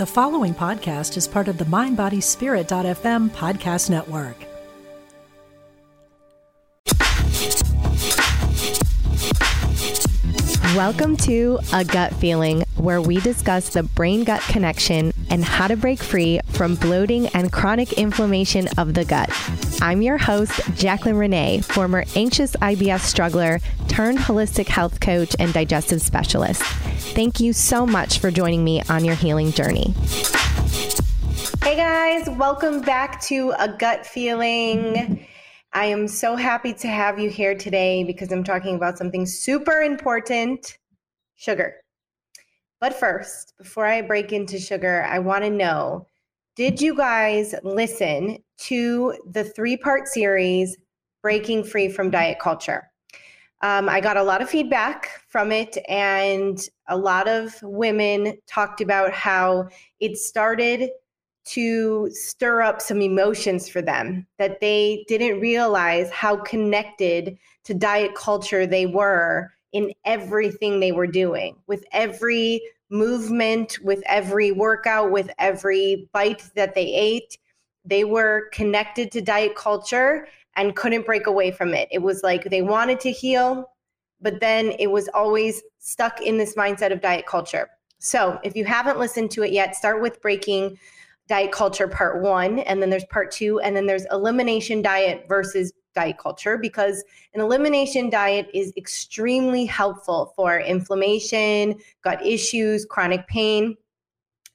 The following podcast is part of the MindBodySpirit.fm podcast network. Welcome to A Gut Feeling, where we discuss the brain gut connection and how to break free from bloating and chronic inflammation of the gut. I'm your host, Jaclyn Renee, former anxious IBS struggler turned holistic health coach and digestive specialist. Thank you so much for joining me on your healing journey. Hey guys, welcome back to A Gut Feeling. I am so happy to have you here today because I'm talking about something super important sugar. But first, before I break into sugar, I want to know did you guys listen to the three part series, Breaking Free from Diet Culture? Um, I got a lot of feedback from it, and a lot of women talked about how it started to stir up some emotions for them that they didn't realize how connected to diet culture they were in everything they were doing with every movement with every workout with every bite that they ate they were connected to diet culture and couldn't break away from it. It was like they wanted to heal, but then it was always stuck in this mindset of diet culture. So if you haven't listened to it yet, start with breaking diet culture part one, and then there's part two, and then there's elimination diet versus diet culture because an elimination diet is extremely helpful for inflammation, gut issues, chronic pain,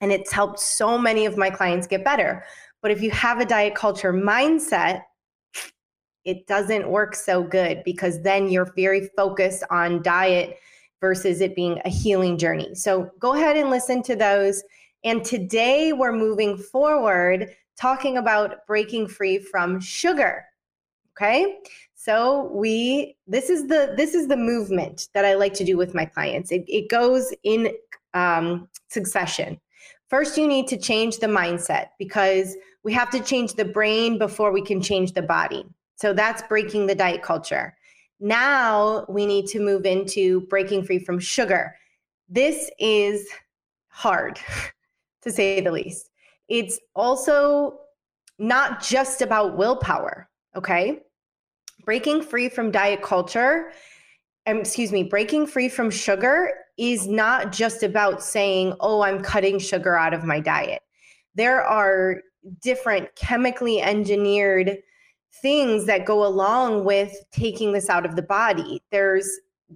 and it's helped so many of my clients get better. But if you have a diet culture mindset, it doesn't work so good because then you're very focused on diet versus it being a healing journey. So go ahead and listen to those. And today we're moving forward talking about breaking free from sugar. Okay? So we this is the this is the movement that I like to do with my clients. It, it goes in um, succession. First, you need to change the mindset because we have to change the brain before we can change the body. So that's breaking the diet culture. Now we need to move into breaking free from sugar. This is hard, to say the least. It's also not just about willpower, okay? Breaking free from diet culture, um, excuse me, breaking free from sugar is not just about saying, oh, I'm cutting sugar out of my diet. There are different chemically engineered things that go along with taking this out of the body. There's,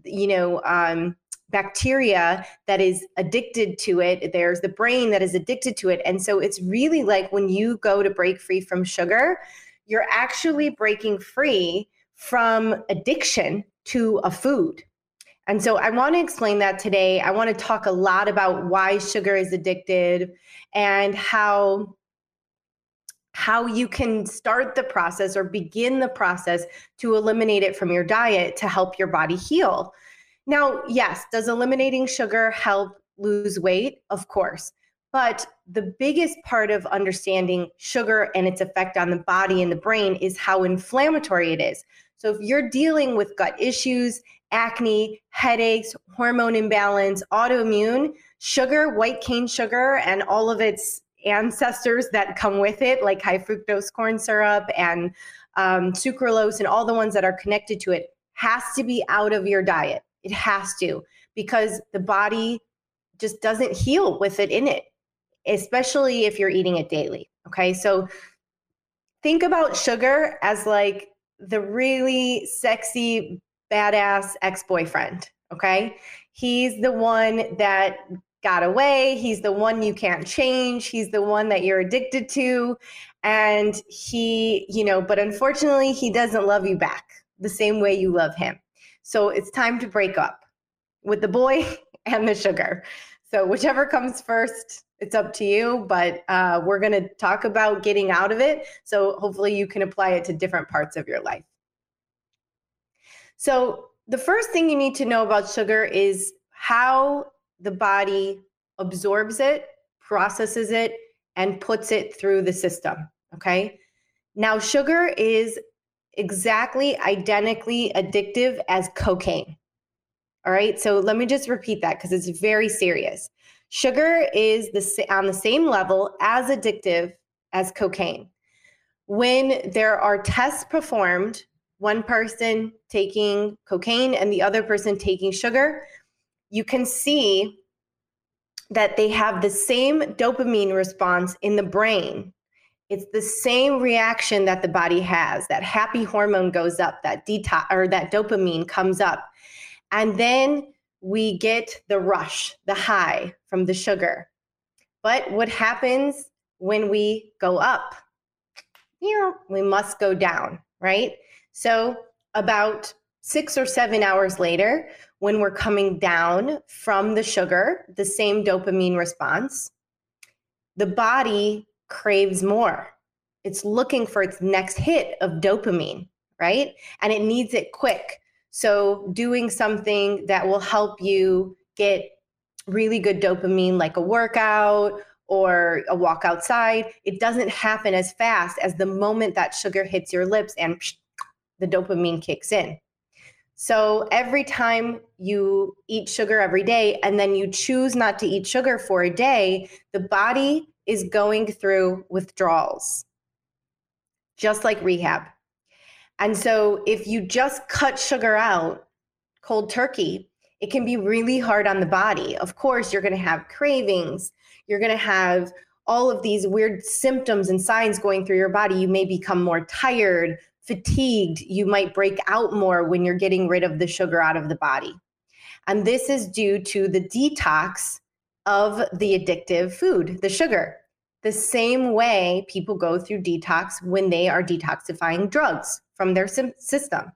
you know, um, bacteria that is addicted to it. There's the brain that is addicted to it. And so it's really like when you go to break free from sugar, you're actually breaking free from addiction to a food. And so I want to explain that today. I want to talk a lot about why sugar is addicted and how how you can start the process or begin the process to eliminate it from your diet to help your body heal. Now, yes, does eliminating sugar help lose weight? Of course. But the biggest part of understanding sugar and its effect on the body and the brain is how inflammatory it is. So, if you're dealing with gut issues, acne, headaches, hormone imbalance, autoimmune, sugar, white cane sugar, and all of its ancestors that come with it, like high fructose corn syrup and um, sucralose and all the ones that are connected to it, has to be out of your diet. It has to, because the body just doesn't heal with it in it, especially if you're eating it daily. Okay. So think about sugar as like the really sexy, badass ex boyfriend. Okay. He's the one that got away. He's the one you can't change. He's the one that you're addicted to. And he, you know, but unfortunately, he doesn't love you back the same way you love him. So it's time to break up with the boy and the sugar. So whichever comes first, it's up to you. But uh, we're going to talk about getting out of it. So hopefully you can apply it to different parts of your life. So the first thing you need to know about sugar is how the body absorbs it, processes it, and puts it through the system. Okay. Now, sugar is exactly identically addictive as cocaine. All right. So let me just repeat that because it's very serious. Sugar is the, on the same level as addictive as cocaine. When there are tests performed, one person taking cocaine and the other person taking sugar, you can see that they have the same dopamine response in the brain. It's the same reaction that the body has. That happy hormone goes up, that detox or that dopamine comes up. And then we get the rush, the high from the sugar. But what happens when we go up? You know, We must go down, right? So, about six or seven hours later, when we're coming down from the sugar, the same dopamine response, the body craves more. It's looking for its next hit of dopamine, right? And it needs it quick. So, doing something that will help you get really good dopamine, like a workout or a walk outside, it doesn't happen as fast as the moment that sugar hits your lips and the dopamine kicks in. So every time you eat sugar every day and then you choose not to eat sugar for a day, the body is going through withdrawals, just like rehab. And so if you just cut sugar out cold turkey, it can be really hard on the body. Of course, you're going to have cravings, you're going to have all of these weird symptoms and signs going through your body. You may become more tired, fatigued, you might break out more when you're getting rid of the sugar out of the body. And this is due to the detox of the addictive food, the sugar. The same way people go through detox when they are detoxifying drugs from their system.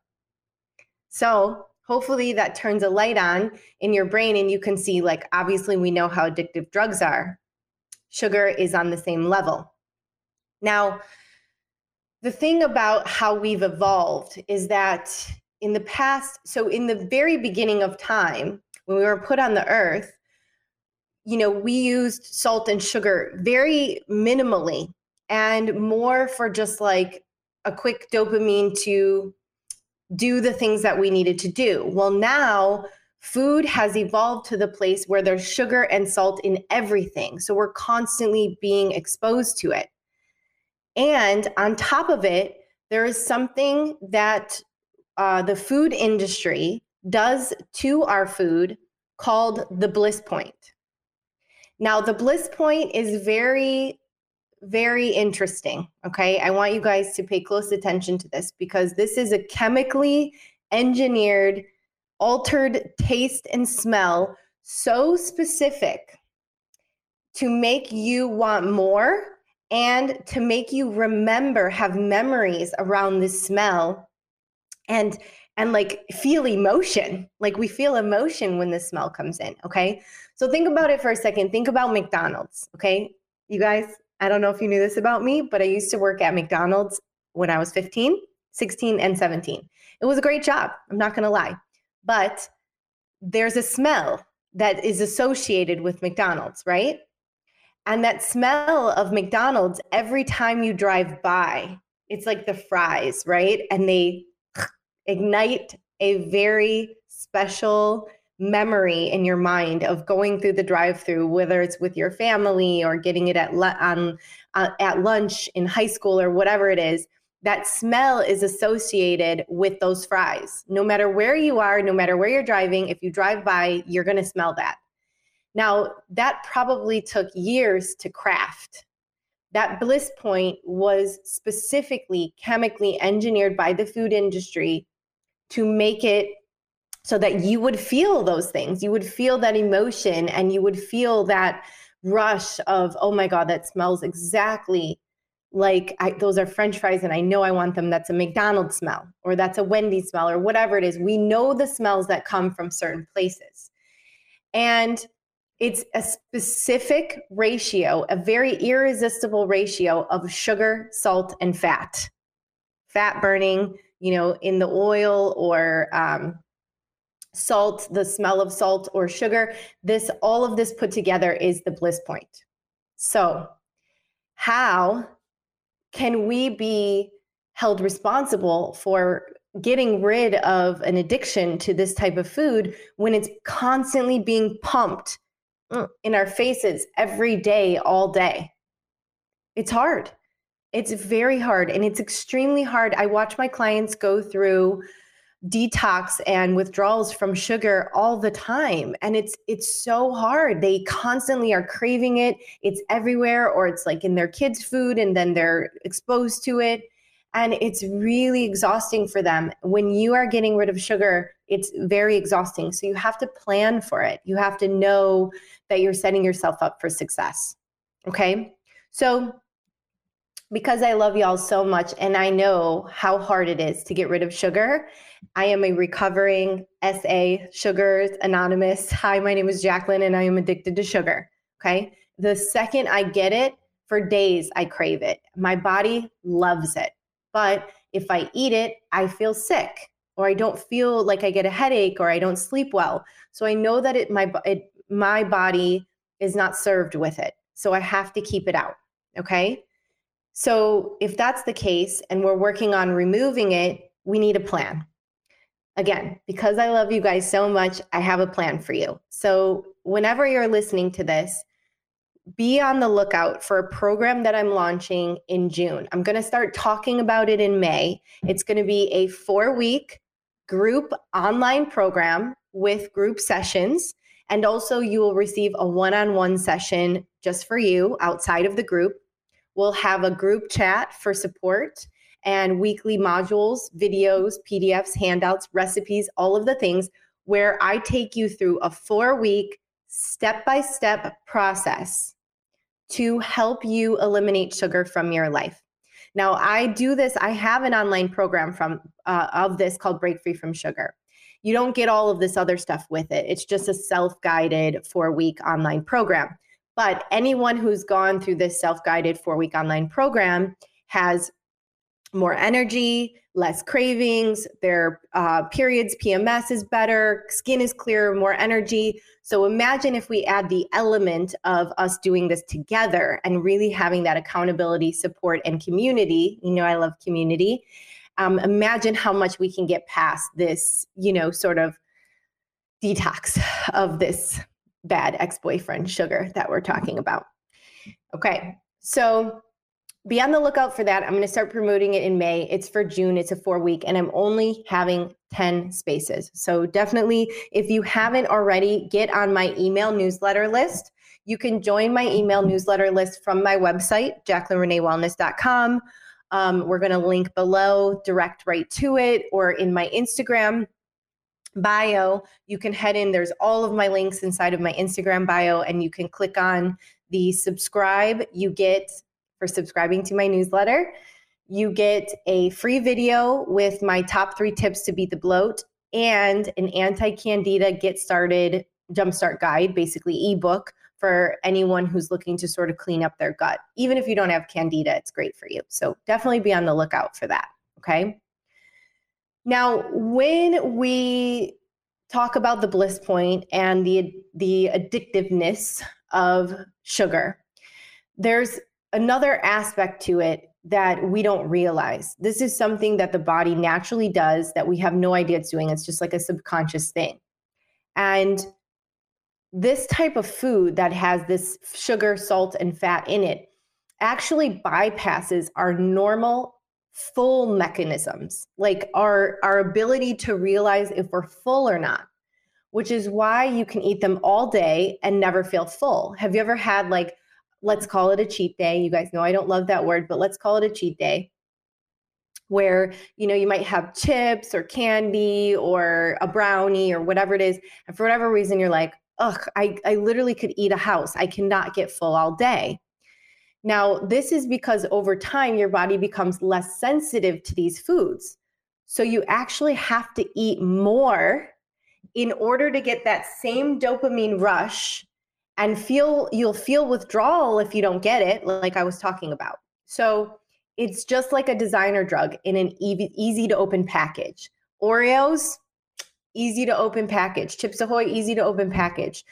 So, hopefully, that turns a light on in your brain and you can see, like, obviously, we know how addictive drugs are. Sugar is on the same level. Now, the thing about how we've evolved is that in the past, so in the very beginning of time, when we were put on the earth, you know, we used salt and sugar very minimally and more for just like a quick dopamine to do the things that we needed to do. Well, now food has evolved to the place where there's sugar and salt in everything. So we're constantly being exposed to it. And on top of it, there is something that uh, the food industry does to our food called the bliss point. Now, the bliss point is very, very interesting. Okay. I want you guys to pay close attention to this because this is a chemically engineered, altered taste and smell so specific to make you want more and to make you remember have memories around the smell and and like feel emotion. Like we feel emotion when the smell comes in okay? So think about it for a second. Think about mcdonald's okay? You guys i don't know if you knew this about me but i used to work at mcdonald's when i was 15 16 and 17 it was a great job i'm not going to lie. But there's a smell that is associated with mcdonald's right and that smell of McDonald's every time you drive by, it's like the fries, right? And they ignite a very special memory in your mind of going through the drive-through, whether it's with your family or getting it at on uh, at lunch in high school or whatever it is. That smell is associated with those fries. No matter where you are, no matter where you're driving, if you drive by, you're going to smell that. Now, that probably took years to craft. That bliss point was specifically chemically engineered by the food industry to make it so that you would feel those things. You would feel that emotion and you would feel that rush of, oh my God, that smells exactly like I, those are french fries and I know I want them. That's a McDonald's smell or that's a Wendy's smell or whatever it is. We know the smells that come from certain places. And it's a specific ratio, a very irresistible ratio of sugar, salt, and fat. Fat burning, you know, in the oil or um, salt, the smell of salt or sugar. This, all of this put together is the bliss point. So, how can we be held responsible for getting rid of an addiction to this type of food when it's constantly being pumped mm, in our faces every day, all day. It's hard. It's very hard and it's extremely hard. I watch my clients go through detox and withdrawals from sugar all the time and it's it's so hard they constantly are craving it it's everywhere or it's like in their kids food and then they're exposed to it and it's really exhausting for them when you are getting rid of sugar it's very exhausting so you have to plan for it you have to know that you're setting yourself up for success okay so because I love y'all so much and I know how hard it is to get rid of sugar I am a recovering SA Sugars Anonymous. Hi, my name is Jaclyn and I am addicted to sugar. Okay. The second I get it, for days, I crave it. My body loves it. But if I eat it, I feel sick or I don't feel like I get a headache or I don't sleep well. So I know that it my it, my body is not served with it. So I have to keep it out. Okay? So if that's the case and we're working on removing it, we need a plan again, because I love you guys so much, I have a plan for you. So, whenever you're listening to this, be on the lookout for a program that I'm launching in June. I'm going to start talking about it in May. It's going to be a four week group online program with group sessions. And also, you will receive a one on one session just for you outside of the group. We'll have a group chat for support and weekly modules, videos, PDFs, handouts, recipes, all of the things where I take you through a four week step by step process to help you eliminate sugar from your life. Now, I do this, I have an online program from uh, of this called Break Free from Sugar. You don't get all of this other stuff with it. It's just a self-guided 4-week online program. But anyone who's gone through this self-guided 4-week online program has more energy, less cravings, their uh, periods, PMS is better, skin is clearer, more energy. So imagine if we add the element of us doing this together and really having that accountability, support, and community. You know, I love community. Um, imagine how much we can get past this, you know, sort of detox of this bad ex boyfriend sugar that we're talking about. Okay, so be on the lookout for that. I'm going to start promoting it in May. It's for June, it's a four week, and I'm only having 10 spaces. So definitely, if you haven't already, get on my email newsletter list. You can join my email newsletter list from my website, jaclynreneewellness.com. Um, we're going to link below, direct right to it, or in my Instagram bio. You can head in, there's all of my links inside of my Instagram bio, and you can click on the subscribe. You get for subscribing to my newsletter. You get a free video with my top three tips to beat the bloat and an anti candida get started jumpstart guide, basically ebook for anyone who's looking to sort of clean up their gut. Even if you don't have candida, it's great for you. So definitely be on the lookout for that. Okay. Now, when we talk about the bliss point and the the addictiveness of sugar, there's another aspect to it that we don't realize. This is something that the body naturally does that we have no idea it's doing. It's just like a subconscious thing. And this type of food that has this sugar, salt, and fat in it actually bypasses our normal full mechanisms, like our, our ability to realize if we're full or not, which is why you can eat them all day and never feel full. Have you ever had like let's call it a cheat day. You guys know I don't love that word, but let's call it a cheat day. Where you know you might have chips or candy or a brownie or whatever it is and for whatever reason you're like ugh I, I literally could eat a house. I cannot get full all day. Now this is because over time your body becomes less sensitive to these foods. So you actually have to eat more in order to get that same dopamine rush and feel you'll feel withdrawal if you don't get it like i was talking about. So it's just like a designer drug in an easy, easy to open package. Oreos easy to open package. Chips ahoy easy to open package.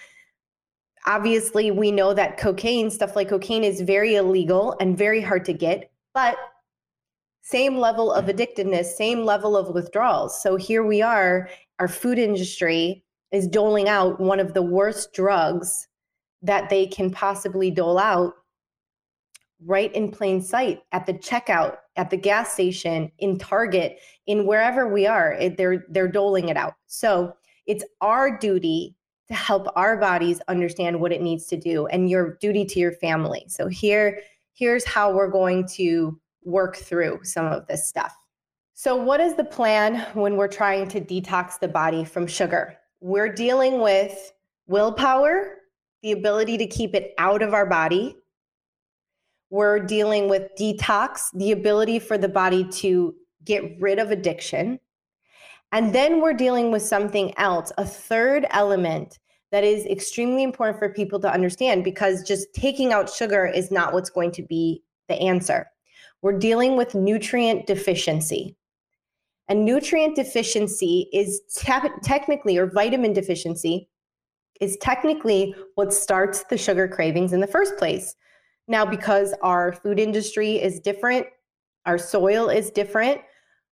Obviously we know that cocaine stuff like cocaine is very illegal and very hard to get but same level of mm-hmm. addictiveness same level of withdrawals so here we are. Our food industry is doling out one of the worst drugs that they can possibly dole out right in plain sight at the checkout at the gas station in target in wherever we are it, they're they're doling it out. So it's our duty to help our bodies understand what it needs to do and your duty to your family. So here here's how we're going to work through some of this stuff. So what is the plan when we're trying to detox the body from sugar? We're dealing with willpower the ability to keep it out of our body we're dealing with detox, the ability for the body to get rid of addiction. And then we're dealing with something else, a third element that is extremely important for people to understand because just taking out sugar is not what's going to be the answer. We're dealing with nutrient deficiency. And nutrient deficiency is te- technically, or vitamin deficiency, is technically what starts the sugar cravings in the first place. Now, because our food industry is different, our soil is different,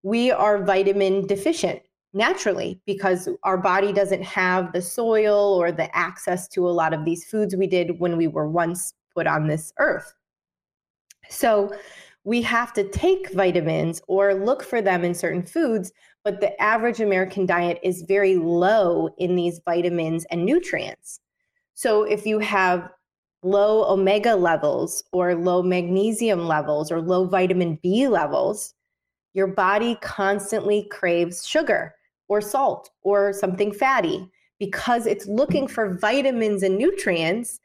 we are vitamin deficient naturally because our body doesn't have the soil or the access to a lot of these foods we did when we were once put on this earth. So, we have to take vitamins or look for them in certain foods, but the average American diet is very low in these vitamins and nutrients. So, if you have low omega levels or low magnesium levels or low vitamin B levels, your body constantly craves sugar or salt or something fatty because it's looking for vitamins and nutrients,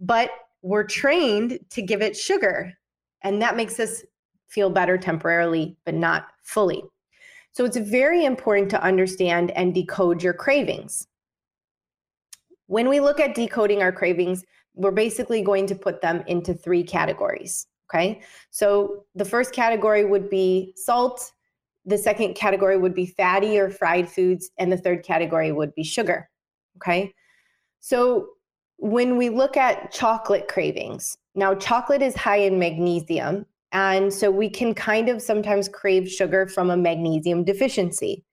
but we're trained to give it sugar. And that makes us feel better temporarily, but not fully. So it's very important to understand and decode your cravings. When we look at decoding our cravings, we're basically going to put them into three categories. Okay. So the first category would be salt. The second category would be fatty or fried foods. And the third category would be sugar. Okay. So when we look at chocolate cravings, now chocolate is high in magnesium. And so we can kind of sometimes crave sugar from a magnesium deficiency.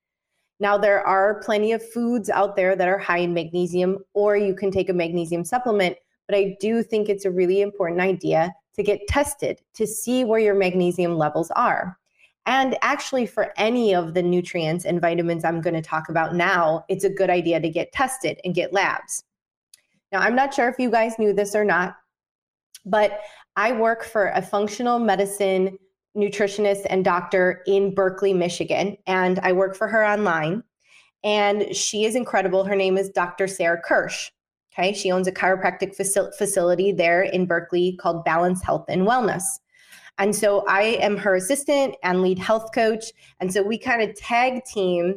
Now, there are plenty of foods out there that are high in magnesium, or you can take a magnesium supplement but I do think it's a really important idea to get tested to see where your magnesium levels are. And actually, for any of the nutrients and vitamins I'm going to talk about now, it's a good idea to get tested and get labs. Now, I'm not sure if you guys knew this or not, but I work for a functional medicine nutritionist and doctor in Berkley, Michigan, and I work for her online. And she is incredible. Her name is Dr. Sarah Kirsch. Okay. She owns a chiropractic faci- facility there in Berkley called Balance Health and Wellness. And so I am her assistant and lead health coach. And so we kind of tag team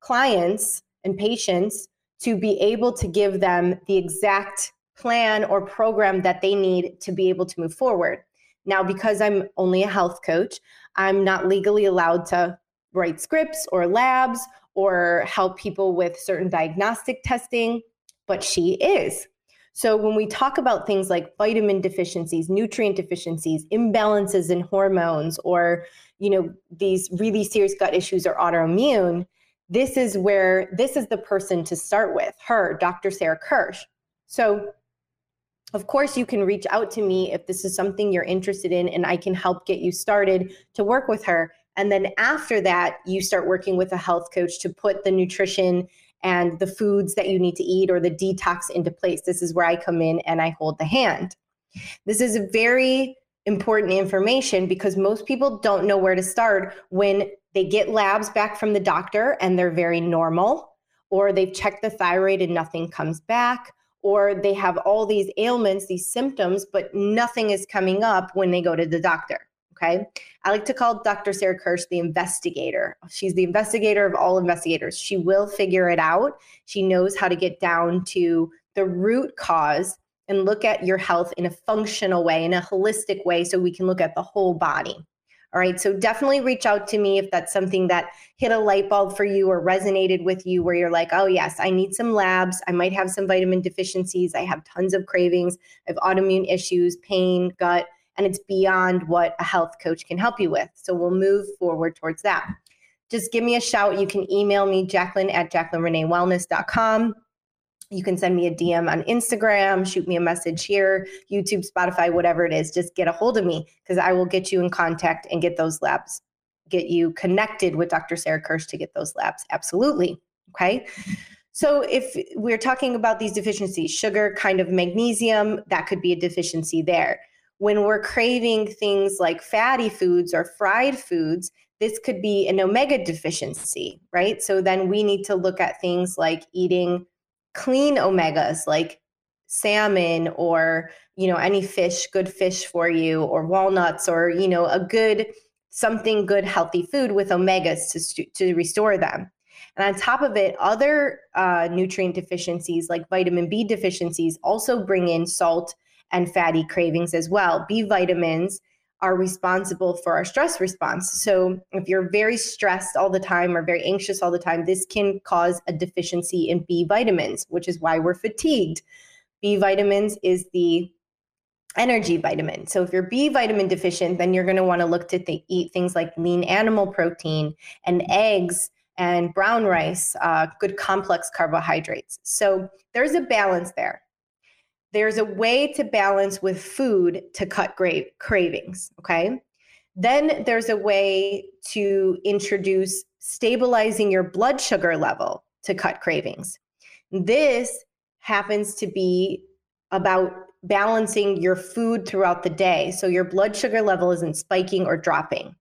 clients and patients to be able to give them the exact plan or program that they need to be able to move forward. Now, because I'm only a health coach, I'm not legally allowed to write scripts or labs or help people with certain diagnostic testing but she is. So when we talk about things like vitamin deficiencies, nutrient deficiencies, imbalances in hormones, or you know these really serious gut issues or autoimmune, this is where this is the person to start with. Her, Dr. Sarah Kirsch. So of course you can reach out to me if this is something you're interested in and I can help get you started to work with her. And then after that, you start working with a health coach to put the nutrition and the foods that you need to eat or the detox into place. This is where I come in and I hold the hand. This is very important information because most people don't know where to start when they get labs back from the doctor and they're very normal, or they've checked the thyroid and nothing comes back, or they have all these ailments, these symptoms, but nothing is coming up when they go to the doctor. Okay. I like to call Dr. Sarah Kirsch the investigator. She's the investigator of all investigators. She will figure it out. She knows how to get down to the root cause and look at your health in a functional way, in a holistic way, so we can look at the whole body. All right. So definitely reach out to me if that's something that hit a light bulb for you or resonated with you, where you're like, oh, yes, I need some labs. I might have some vitamin deficiencies. I have tons of cravings. I have autoimmune issues, pain, gut and it's beyond what a health coach can help you with. So we'll move forward towards that. Just give me a shout. You can email me, Jaclyn at JaclynReneeWellness.com. you can send me a DM on Instagram, shoot me a message here, YouTube, Spotify, whatever it is. Just get a hold of me because I will get you in contact and get those labs, get you connected with Dr. Sarah Kirsch to get those labs. Absolutely. Okay. So if we're talking about these deficiencies, sugar, kind of magnesium, that could be a deficiency there. When we're craving things like fatty foods or fried foods, this could be an omega deficiency, right? So then we need to look at things like eating clean omegas like salmon or you know any fish good fish for you or walnuts or you know a good something good healthy food with omegas to to restore them. And on top of it other uh, nutrient deficiencies like vitamin b deficiencies also bring in salt and fatty cravings as well. B vitamins are responsible for our stress response. So, if you're very stressed all the time or very anxious all the time, this can cause a deficiency in B vitamins, which is why we're fatigued. B vitamins is the energy vitamin. So, if you're B vitamin deficient, then you're going to want to look to th- eat things like lean animal protein and eggs and brown rice, uh, good complex carbohydrates. So, there's a balance there there's a way to balance with food to cut gra- cravings. Okay. Then there's a way to introduce stabilizing your blood sugar level to cut cravings. This happens to be about balancing your food throughout the day so your blood sugar level isn't spiking or dropping.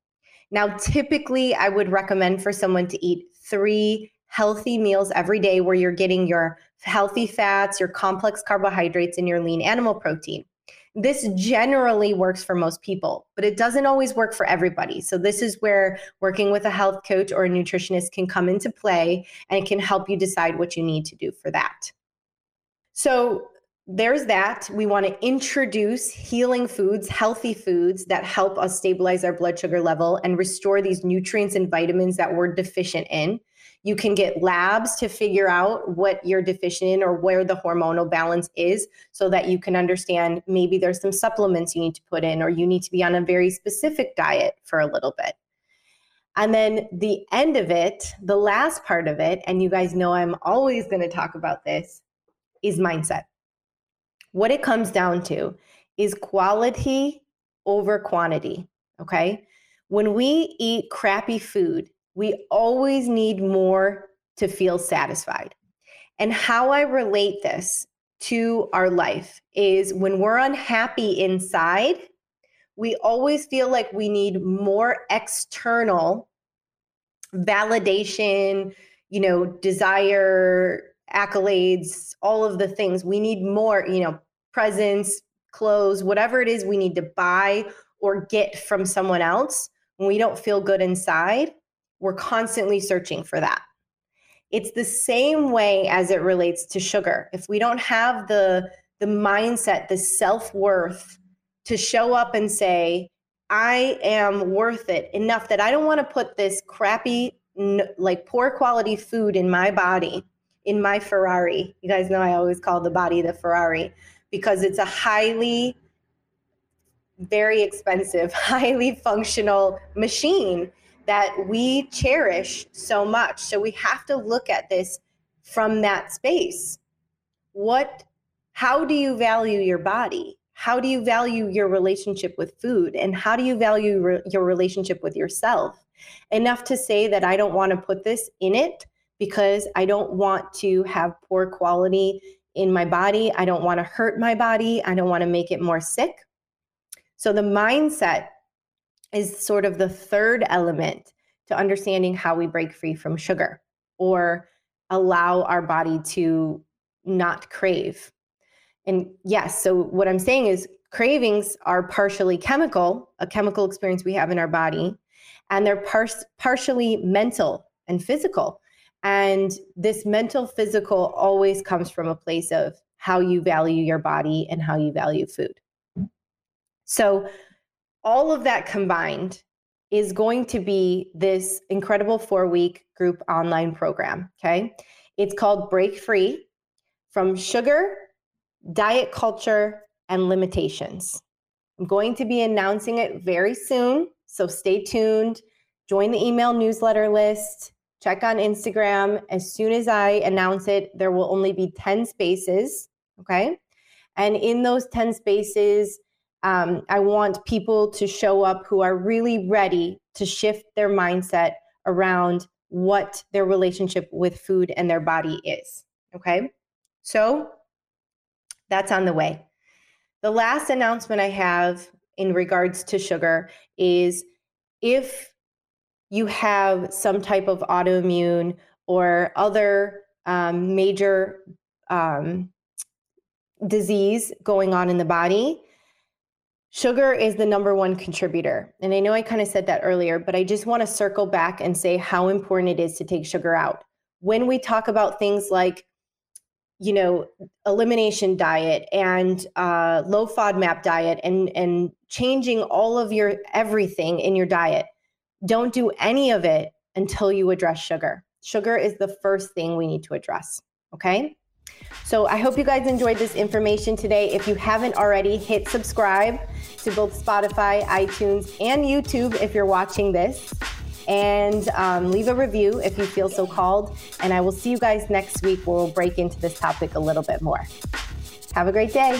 Now, typically, I would recommend for someone to eat three healthy meals every day where you're getting your healthy fats, your complex carbohydrates, and your lean animal protein. This generally works for most people, but it doesn't always work for everybody. So, this is where working with a health coach or a nutritionist can come into play and it can help you decide what you need to do for that. So, there's that. We want to introduce healing foods, healthy foods that help us stabilize our blood sugar level and restore these nutrients and vitamins that we're deficient in. You can get labs to figure out what you're deficient in or where the hormonal balance is so that you can understand maybe there's some supplements you need to put in or you need to be on a very specific diet for a little bit. And then the end of it, the last part of it, and you guys know I'm always going to talk about this, is mindset. What it comes down to is quality over quantity. Okay. When we eat crappy food, we always need more to feel satisfied. And how I relate this to our life is when we're unhappy inside, we always feel like we need more external validation, you know, desire, accolades, all of the things. We need more, you know, presents, clothes, whatever it is we need to buy or get from someone else when we don't feel good inside we're constantly searching for that. It's the same way as it relates to sugar. If we don't have the the mindset, the self-worth to show up and say, I am worth it enough that I don't want to put this crappy like poor quality food in my body, in my Ferrari. You guys know I always call the body the Ferrari because it's a highly very expensive, highly functional machine that we cherish so much. So we have to look at this from that space. What how do you value your body? How do you value your relationship with food and how do you value re- your relationship with yourself? Enough to say that I don't want to put this in it because I don't want to have poor quality in my body. I don't want to hurt my body. I don't want to make it more sick. So the mindset is sort of the third element to understanding how we break free from sugar or allow our body to not crave. And yes, so what I'm saying is cravings are partially chemical, a chemical experience we have in our body, and they're par- partially mental and physical. And this mental physical always comes from a place of how you value your body and how you value food. So all of that combined is going to be this incredible four week group online program. Okay. It's called Break Free from Sugar, Diet Culture, and Limitations. I'm going to be announcing it very soon. So stay tuned. Join the email newsletter list. Check on Instagram. As soon as I announce it, there will only be 10 spaces. Okay. And in those 10 spaces, um, I want people to show up who are really ready to shift their mindset around what their relationship with food and their body is. Okay. So that's on the way. The last announcement I have in regards to sugar is if you have some type of autoimmune or other um, major um, disease going on in the body, sugar is the number one contributor. And I know I kind of said that earlier, but I just want to circle back and say how important it is to take sugar out. When we talk about things like you know elimination diet and uh, low FODMAP diet and and changing all of your everything in your diet. Don't do any of it until you address sugar. Sugar is the first thing we need to address. Okay. So I hope you guys enjoyed this information today. If you haven't already, hit subscribe to both Spotify, iTunes, and YouTube if you're watching this and um, leave a review if you feel so called. And I will see you guys next week where we'll break into this topic a little bit more. Have a great day.